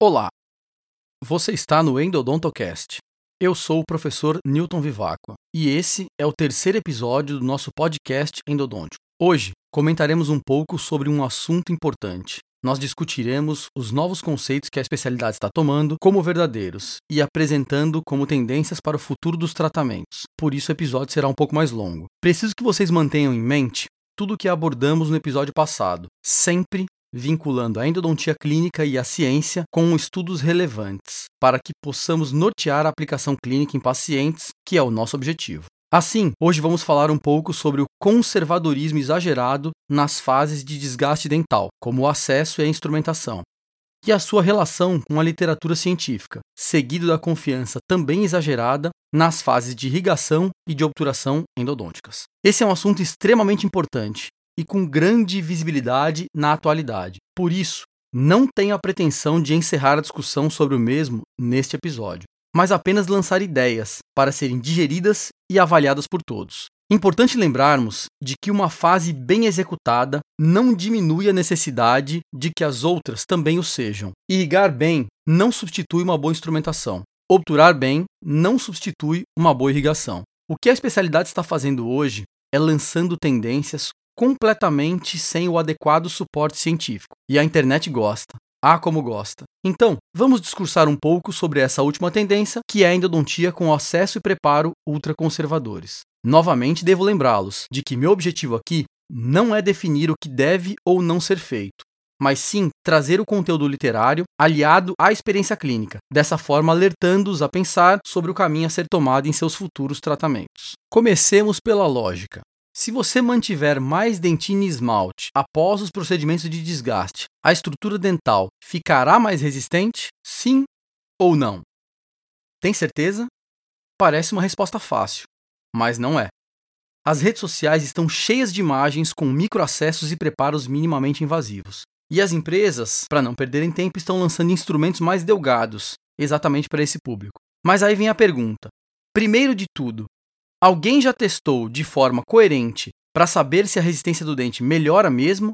Olá, você está no Endodontocast. Eu sou o professor Newton Vivacqua e esse é o terceiro episódio do nosso podcast endodôntico. Hoje comentaremos um pouco sobre um assunto importante. Nós discutiremos os novos conceitos que a especialidade está tomando como verdadeiros e apresentando como tendências para o futuro dos tratamentos. Por isso o episódio será um pouco mais longo. Preciso que vocês mantenham em mente tudo o que abordamos no episódio passado, sempre vinculando a endodontia clínica e a ciência com estudos relevantes, para que possamos nortear a aplicação clínica em pacientes, que é o nosso objetivo. Assim, hoje vamos falar um pouco sobre o conservadorismo exagerado nas fases de desgaste dental, como o acesso e a instrumentação, e a sua relação com a literatura científica, seguido da confiança também exagerada nas fases de irrigação e de obturação endodônticas. Esse é um assunto extremamente importante e com grande visibilidade na atualidade. Por isso, não tenho a pretensão de encerrar a discussão sobre o mesmo neste episódio, mas apenas lançar ideias para serem digeridas e avaliadas por todos. Importante lembrarmos de que uma fase bem executada não diminui a necessidade de que as outras também o sejam. Irrigar bem não substitui uma boa instrumentação. Obturar bem não substitui uma boa irrigação. O que a especialidade está fazendo hoje é lançando tendências completamente sem o adequado suporte científico. E a internet gosta. Ah, como gosta. Então, vamos discursar um pouco sobre essa última tendência, que é a endodontia com acesso e preparo ultraconservadores. Novamente, devo lembrá-los de que meu objetivo aqui não é definir o que deve ou não ser feito, mas sim trazer o conteúdo literário aliado à experiência clínica, dessa forma alertando-os a pensar sobre o caminho a ser tomado em seus futuros tratamentos. Comecemos pela lógica. Se você mantiver mais dentina e esmalte após os procedimentos de desgaste, a estrutura dental ficará mais resistente? Sim ou não? Tem certeza? Parece uma resposta fácil, mas não é. As redes sociais estão cheias de imagens com microacessos e preparos minimamente invasivos. E as empresas, para não perderem tempo, estão lançando instrumentos mais delgados, exatamente para esse público. Mas aí vem a pergunta: primeiro de tudo, Alguém já testou de forma coerente para saber se a resistência do dente melhora mesmo?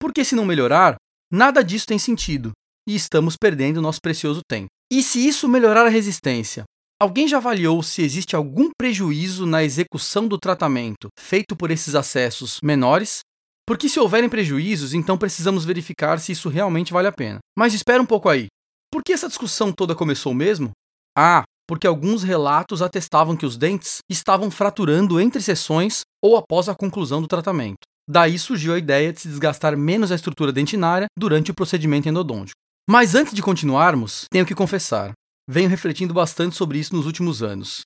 Porque se não melhorar, nada disso tem sentido e estamos perdendo nosso precioso tempo. E se isso melhorar a resistência? Alguém já avaliou se existe algum prejuízo na execução do tratamento feito por esses acessos menores? Porque se houverem prejuízos, então precisamos verificar se isso realmente vale a pena. Mas espera um pouco aí. Por que essa discussão toda começou mesmo? Ah, porque alguns relatos atestavam que os dentes estavam fraturando entre sessões ou após a conclusão do tratamento. Daí surgiu a ideia de se desgastar menos a estrutura dentinária durante o procedimento endodôntico. Mas antes de continuarmos, tenho que confessar, venho refletindo bastante sobre isso nos últimos anos.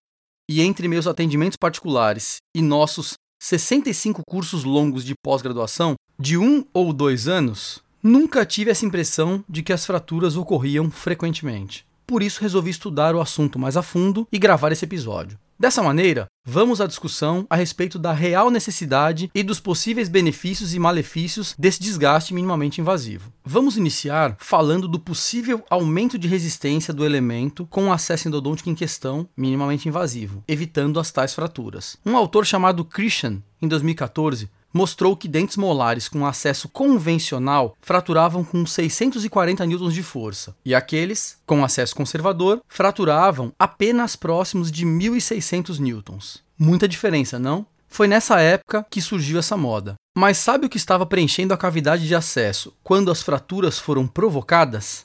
E entre meus atendimentos particulares e nossos 65 cursos longos de pós-graduação, de um ou dois anos, nunca tive essa impressão de que as fraturas ocorriam frequentemente por isso resolvi estudar o assunto mais a fundo e gravar esse episódio. Dessa maneira, vamos à discussão a respeito da real necessidade e dos possíveis benefícios e malefícios desse desgaste minimamente invasivo. Vamos iniciar falando do possível aumento de resistência do elemento com o acesso endodôntico em questão minimamente invasivo, evitando as tais fraturas. Um autor chamado Christian, em 2014, mostrou que dentes molares com acesso convencional fraturavam com 640 newtons de força, e aqueles com acesso conservador fraturavam apenas próximos de 1600 newtons. Muita diferença, não? Foi nessa época que surgiu essa moda. Mas sabe o que estava preenchendo a cavidade de acesso quando as fraturas foram provocadas?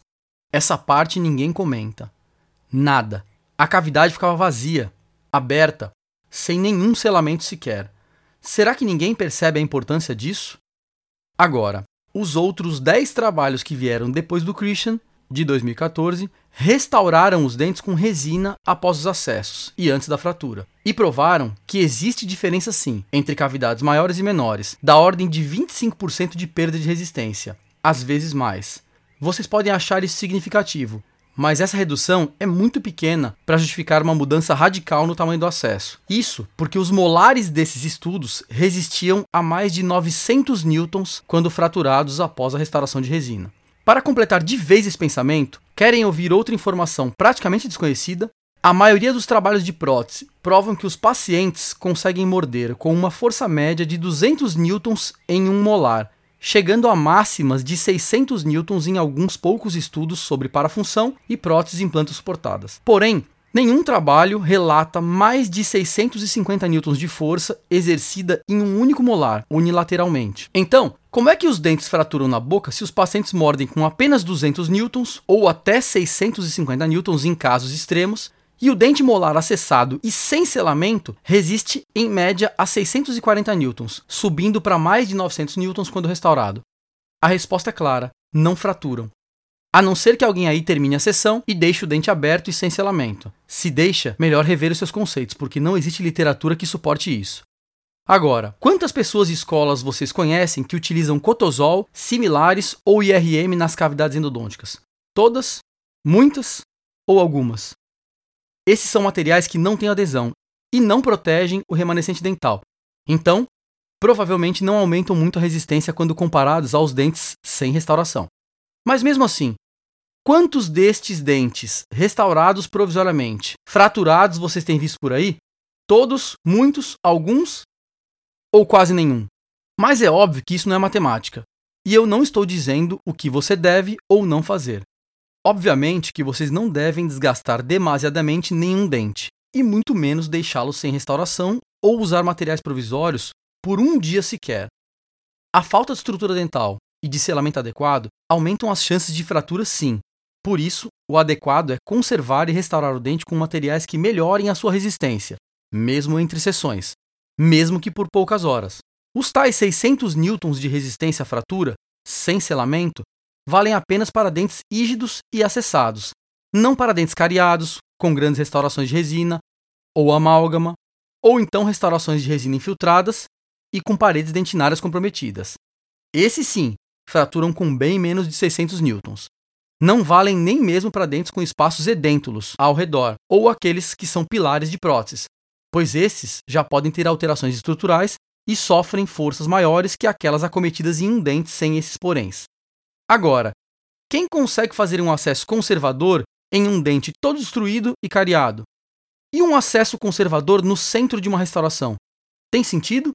Essa parte ninguém comenta. Nada. A cavidade ficava vazia, aberta, sem nenhum selamento sequer. Será que ninguém percebe a importância disso? Agora, os outros 10 trabalhos que vieram depois do Christian, de 2014, restauraram os dentes com resina após os acessos e antes da fratura, e provaram que existe diferença sim entre cavidades maiores e menores, da ordem de 25% de perda de resistência, às vezes mais. Vocês podem achar isso significativo, mas essa redução é muito pequena para justificar uma mudança radical no tamanho do acesso. Isso porque os molares desses estudos resistiam a mais de 900 newtons quando fraturados após a restauração de resina. Para completar de vez esse pensamento, querem ouvir outra informação praticamente desconhecida? A maioria dos trabalhos de prótese provam que os pacientes conseguem morder com uma força média de 200 newtons em um molar, chegando a máximas de 600 newtons em alguns poucos estudos sobre parafunção e próteses implantes suportadas. Porém, nenhum trabalho relata mais de 650 newtons de força exercida em um único molar, unilateralmente. Então, como é que os dentes fraturam na boca se os pacientes mordem com apenas 200 newtons ou até 650 newtons em casos extremos e o dente molar acessado e sem selamento resiste em média a 640 newtons, subindo para mais de 900 newtons quando restaurado. A resposta é clara: não fraturam. A não ser que alguém aí termine a sessão e deixe o dente aberto e sem selamento. Se deixa, melhor rever os seus conceitos, porque não existe literatura que suporte isso. Agora, quantas pessoas e escolas vocês conhecem que utilizam cotosol, similares ou IRM nas cavidades endodônticas? Todas? Muitas? Ou algumas? Esses são materiais que não têm adesão e não protegem o remanescente dental. Então, provavelmente não aumentam muito a resistência quando comparados aos dentes sem restauração. Mas mesmo assim, quantos destes dentes restaurados provisoriamente, fraturados vocês têm visto por aí? Todos, muitos, alguns ou quase nenhum? Mas é óbvio que isso não é matemática. E eu não estou dizendo o que você deve ou não fazer. Obviamente que vocês não devem desgastar demasiadamente nenhum dente, e muito menos deixá-lo sem restauração ou usar materiais provisórios por um dia sequer. A falta de estrutura dental e de selamento adequado aumentam as chances de fratura sim. Por isso, o adequado é conservar e restaurar o dente com materiais que melhorem a sua resistência, mesmo entre sessões, mesmo que por poucas horas. Os tais 600 newtons de resistência à fratura, sem selamento, valem apenas para dentes rígidos e acessados, não para dentes cariados, com grandes restaurações de resina, ou amálgama, ou então restaurações de resina infiltradas e com paredes dentinárias comprometidas. Esses sim, fraturam com bem menos de 600 newtons. Não valem nem mesmo para dentes com espaços edêntulos ao redor, ou aqueles que são pilares de próteses, pois esses já podem ter alterações estruturais e sofrem forças maiores que aquelas acometidas em um dente sem esses poréns. Agora, quem consegue fazer um acesso conservador em um dente todo destruído e cariado? E um acesso conservador no centro de uma restauração? Tem sentido?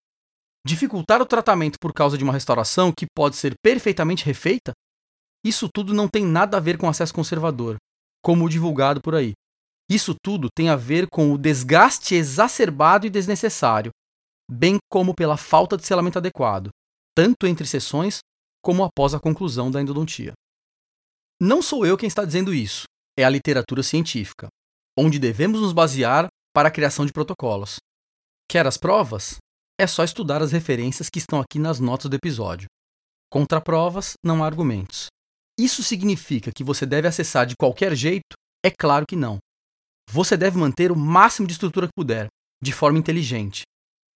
Dificultar o tratamento por causa de uma restauração que pode ser perfeitamente refeita? Isso tudo não tem nada a ver com acesso conservador, como divulgado por aí. Isso tudo tem a ver com o desgaste exacerbado e desnecessário, bem como pela falta de selamento adequado, tanto entre sessões como após a conclusão da endodontia. Não sou eu quem está dizendo isso, é a literatura científica, onde devemos nos basear para a criação de protocolos. Quer as provas? É só estudar as referências que estão aqui nas notas do episódio. Contra provas, não há argumentos. Isso significa que você deve acessar de qualquer jeito? É claro que não. Você deve manter o máximo de estrutura que puder, de forma inteligente.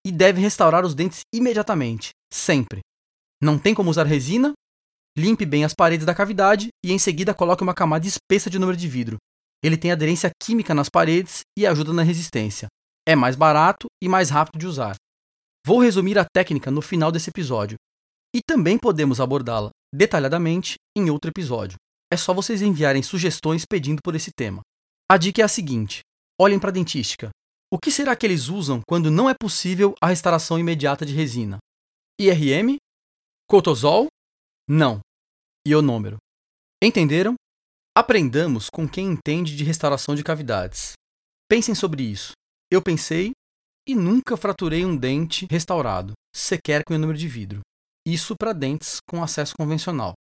E deve restaurar os dentes imediatamente, sempre, não tem como usar resina? Limpe bem as paredes da cavidade e em seguida coloque uma camada espessa de número de vidro. Ele tem aderência química nas paredes e ajuda na resistência. É mais barato e mais rápido de usar. Vou resumir a técnica no final desse episódio. E também podemos abordá-la detalhadamente em outro episódio. É só vocês enviarem sugestões pedindo por esse tema. A dica é a seguinte: olhem para a dentística. O que será que eles usam quando não é possível a restauração imediata de resina? IRM, Cotosol? Não. Ionômero. Entenderam? Aprendamos com quem entende de restauração de cavidades. Pensem sobre isso. Eu pensei e nunca fraturei um dente restaurado, sequer com ionômero de vidro. Isso para dentes com acesso convencional.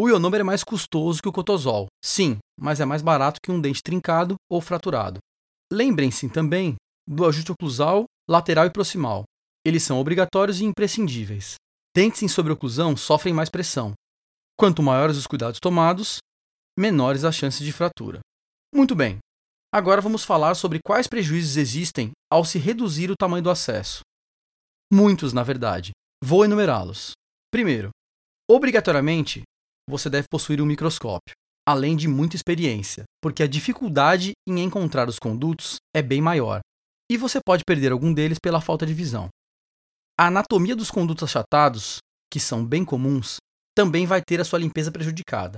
O ionômero é mais custoso que o cotosol, sim, mas é mais barato que um dente trincado ou fraturado. Lembrem-se também do ajuste oclusal, lateral e proximal. Eles são obrigatórios e imprescindíveis. Dentes em sobreoclusão sofrem mais pressão. Quanto maiores os cuidados tomados, menores as chances de fratura. Muito bem, agora vamos falar sobre quais prejuízos existem ao se reduzir o tamanho do acesso. Muitos, na verdade. Vou enumerá-los. Primeiro, obrigatoriamente, você deve possuir um microscópio, além de muita experiência, porque a dificuldade em encontrar os condutos é bem maior, e você pode perder algum deles pela falta de visão. A anatomia dos condutos achatados, que são bem comuns, também vai ter a sua limpeza prejudicada.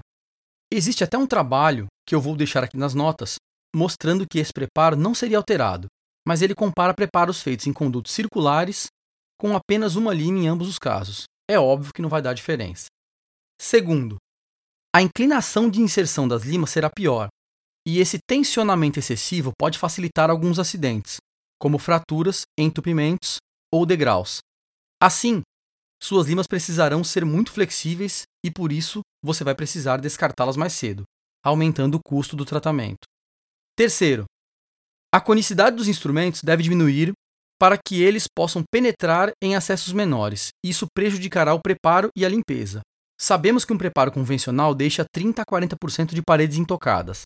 Existe até um trabalho, que eu vou deixar aqui nas notas, mostrando que esse preparo não seria alterado, mas ele compara preparos feitos em condutos circulares com apenas uma linha em ambos os casos. é óbvio que não vai dar diferença. Segundo, a inclinação de inserção das limas será pior, e esse tensionamento excessivo pode facilitar alguns acidentes, como fraturas, entupimentos ou degraus. Assim, suas limas precisarão ser muito flexíveis e por isso você vai precisar descartá-las mais cedo, aumentando o custo do tratamento. Terceiro, a conicidade dos instrumentos deve diminuir para que eles possam penetrar em acessos menores. Isso prejudicará o preparo e a limpeza. Sabemos que um preparo convencional deixa 30 a 40% de paredes intocadas.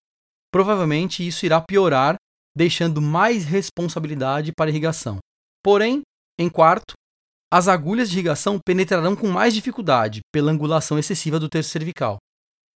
Provavelmente isso irá piorar, deixando mais responsabilidade para irrigação. Porém, em quarto, as agulhas de irrigação penetrarão com mais dificuldade pela angulação excessiva do terço cervical,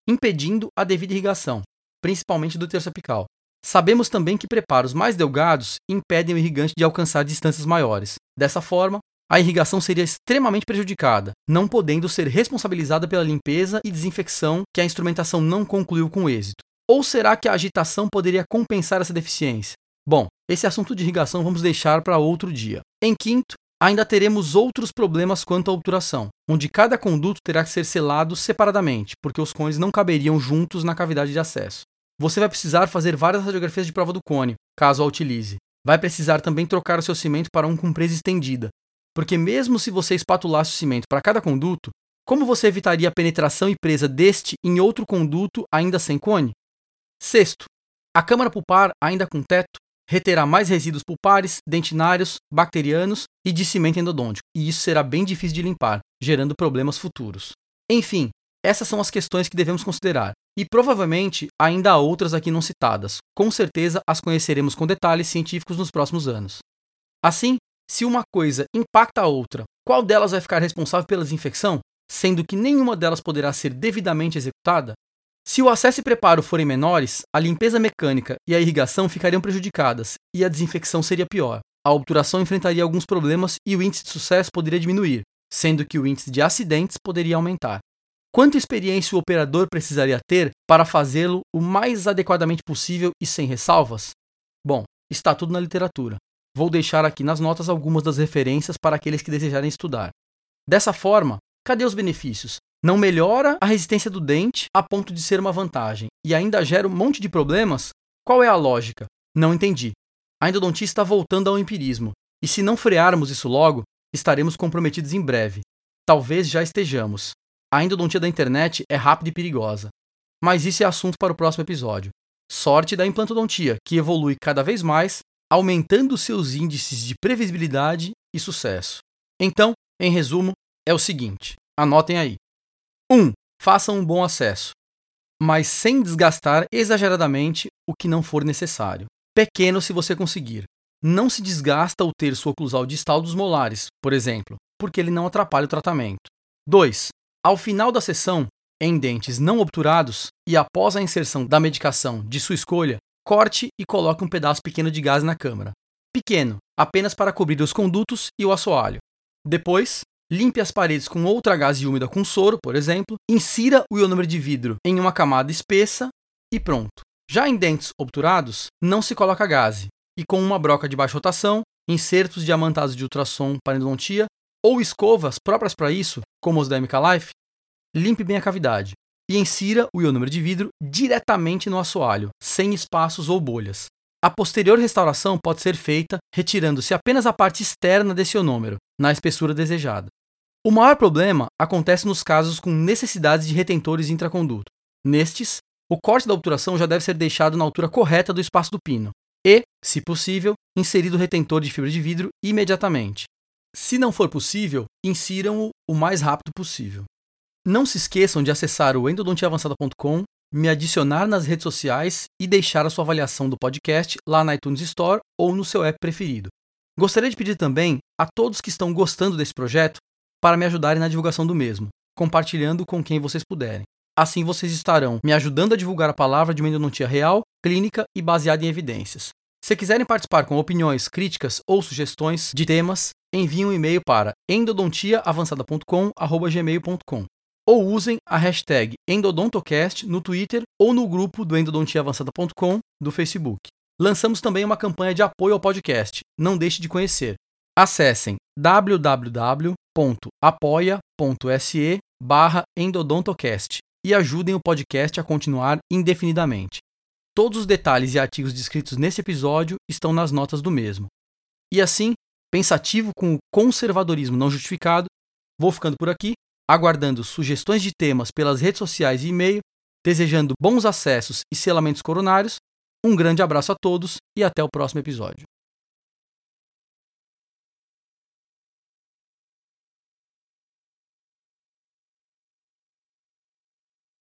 impedindo a devida irrigação, principalmente do terço apical. Sabemos também que preparos mais delgados impedem o irrigante de alcançar distâncias maiores. Dessa forma, a irrigação seria extremamente prejudicada, não podendo ser responsabilizada pela limpeza e desinfecção que a instrumentação não concluiu com êxito. Ou será que a agitação poderia compensar essa deficiência? Bom, esse assunto de irrigação vamos deixar para outro dia. Em quinto, ainda teremos outros problemas quanto à obturação, onde cada conduto terá que ser selado separadamente, porque os cones não caberiam juntos na cavidade de acesso. Você vai precisar fazer várias radiografias de prova do cone, caso a utilize. Vai precisar também trocar o seu cimento para um com presa estendida, porque mesmo se você espatulasse o cimento para cada conduto, como você evitaria a penetração e presa deste em outro conduto ainda sem cone? Sexto, a câmara pulpar, ainda com teto, reterá mais resíduos pulpares, dentinários, bacterianos e de cimento endodôntico, e isso será bem difícil de limpar, gerando problemas futuros. Enfim, essas são as questões que devemos considerar. E provavelmente ainda há outras aqui não citadas. Com certeza as conheceremos com detalhes científicos nos próximos anos. Assim, se uma coisa impacta a outra, qual delas vai ficar responsável pela desinfecção, sendo que nenhuma delas poderá ser devidamente executada? Se o acesso e preparo forem menores, a limpeza mecânica e a irrigação ficariam prejudicadas e a desinfecção seria pior. A obturação enfrentaria alguns problemas e o índice de sucesso poderia diminuir, sendo que o índice de acidentes poderia aumentar. Quanta experiência o operador precisaria ter para fazê-lo o mais adequadamente possível e sem ressalvas? Bom, está tudo na literatura. Vou deixar aqui nas notas algumas das referências para aqueles que desejarem estudar. Dessa forma, cadê os benefícios? Não melhora a resistência do dente a ponto de ser uma vantagem e ainda gera um monte de problemas? Qual é a lógica? Não entendi. A endodontista está voltando ao empirismo, e se não frearmos isso logo, estaremos comprometidos em breve. Talvez já estejamos. A endodontia da internet é rápida e perigosa. Mas isso é assunto para o próximo episódio. Sorte da implantodontia, que evolui cada vez mais, aumentando seus índices de previsibilidade e sucesso. Então, em resumo, é o seguinte: anotem aí. 1. Um, façam um bom acesso, mas sem desgastar exageradamente o que não for necessário. Pequeno se você conseguir. Não se desgasta o terço oclusal distal dos molares, por exemplo, porque ele não atrapalha o tratamento. 2. Ao final da sessão, em dentes não obturados e após a inserção da medicação de sua escolha, corte e coloque um pedaço pequeno de gás na câmara. Pequeno, apenas para cobrir os condutos e o assoalho. Depois, limpe as paredes com outra gase úmida com soro, por exemplo, insira o ionômero de vidro em uma camada espessa e pronto. Já em dentes obturados, não se coloca gase, e com uma broca de baixa rotação, insertos diamantados de ultrassom para endodontia ou escovas próprias para isso, como os da MK Life, limpe bem a cavidade e insira o ionômero de vidro diretamente no assoalho, sem espaços ou bolhas. A posterior restauração pode ser feita retirando-se apenas a parte externa desse ionômero, na espessura desejada. O maior problema acontece nos casos com necessidades de retentores intraconduto. Nestes, o corte da obturação já deve ser deixado na altura correta do espaço do pino e, se possível, inserido o retentor de fibra de vidro imediatamente. Se não for possível, insiram-o o mais rápido possível. Não se esqueçam de acessar o endodontiaavançada.com, me adicionar nas redes sociais e deixar a sua avaliação do podcast lá na iTunes Store ou no seu app preferido. Gostaria de pedir também a todos que estão gostando desse projeto para me ajudarem na divulgação do mesmo, compartilhando com quem vocês puderem. Assim vocês estarão me ajudando a divulgar a palavra de uma endodontia real, clínica e baseada em evidências. Se quiserem participar com opiniões, críticas ou sugestões de temas, enviem um e-mail para endodontiaavançada.com@gmail.com ou usem a hashtag Endodontocast no Twitter ou no grupo do endodontiaavançada.com do Facebook. Lançamos também uma campanha de apoio ao podcast. Não deixe de conhecer. Acessem www www.apoia.se barra endodontocast e ajudem o podcast a continuar indefinidamente. Todos os detalhes e artigos descritos nesse episódio estão nas notas do mesmo. E assim, pensativo com o conservadorismo não justificado, vou ficando por aqui, aguardando sugestões de temas pelas redes sociais e e-mail, desejando bons acessos e selamentos coronários. Um grande abraço a todos e até o próximo episódio.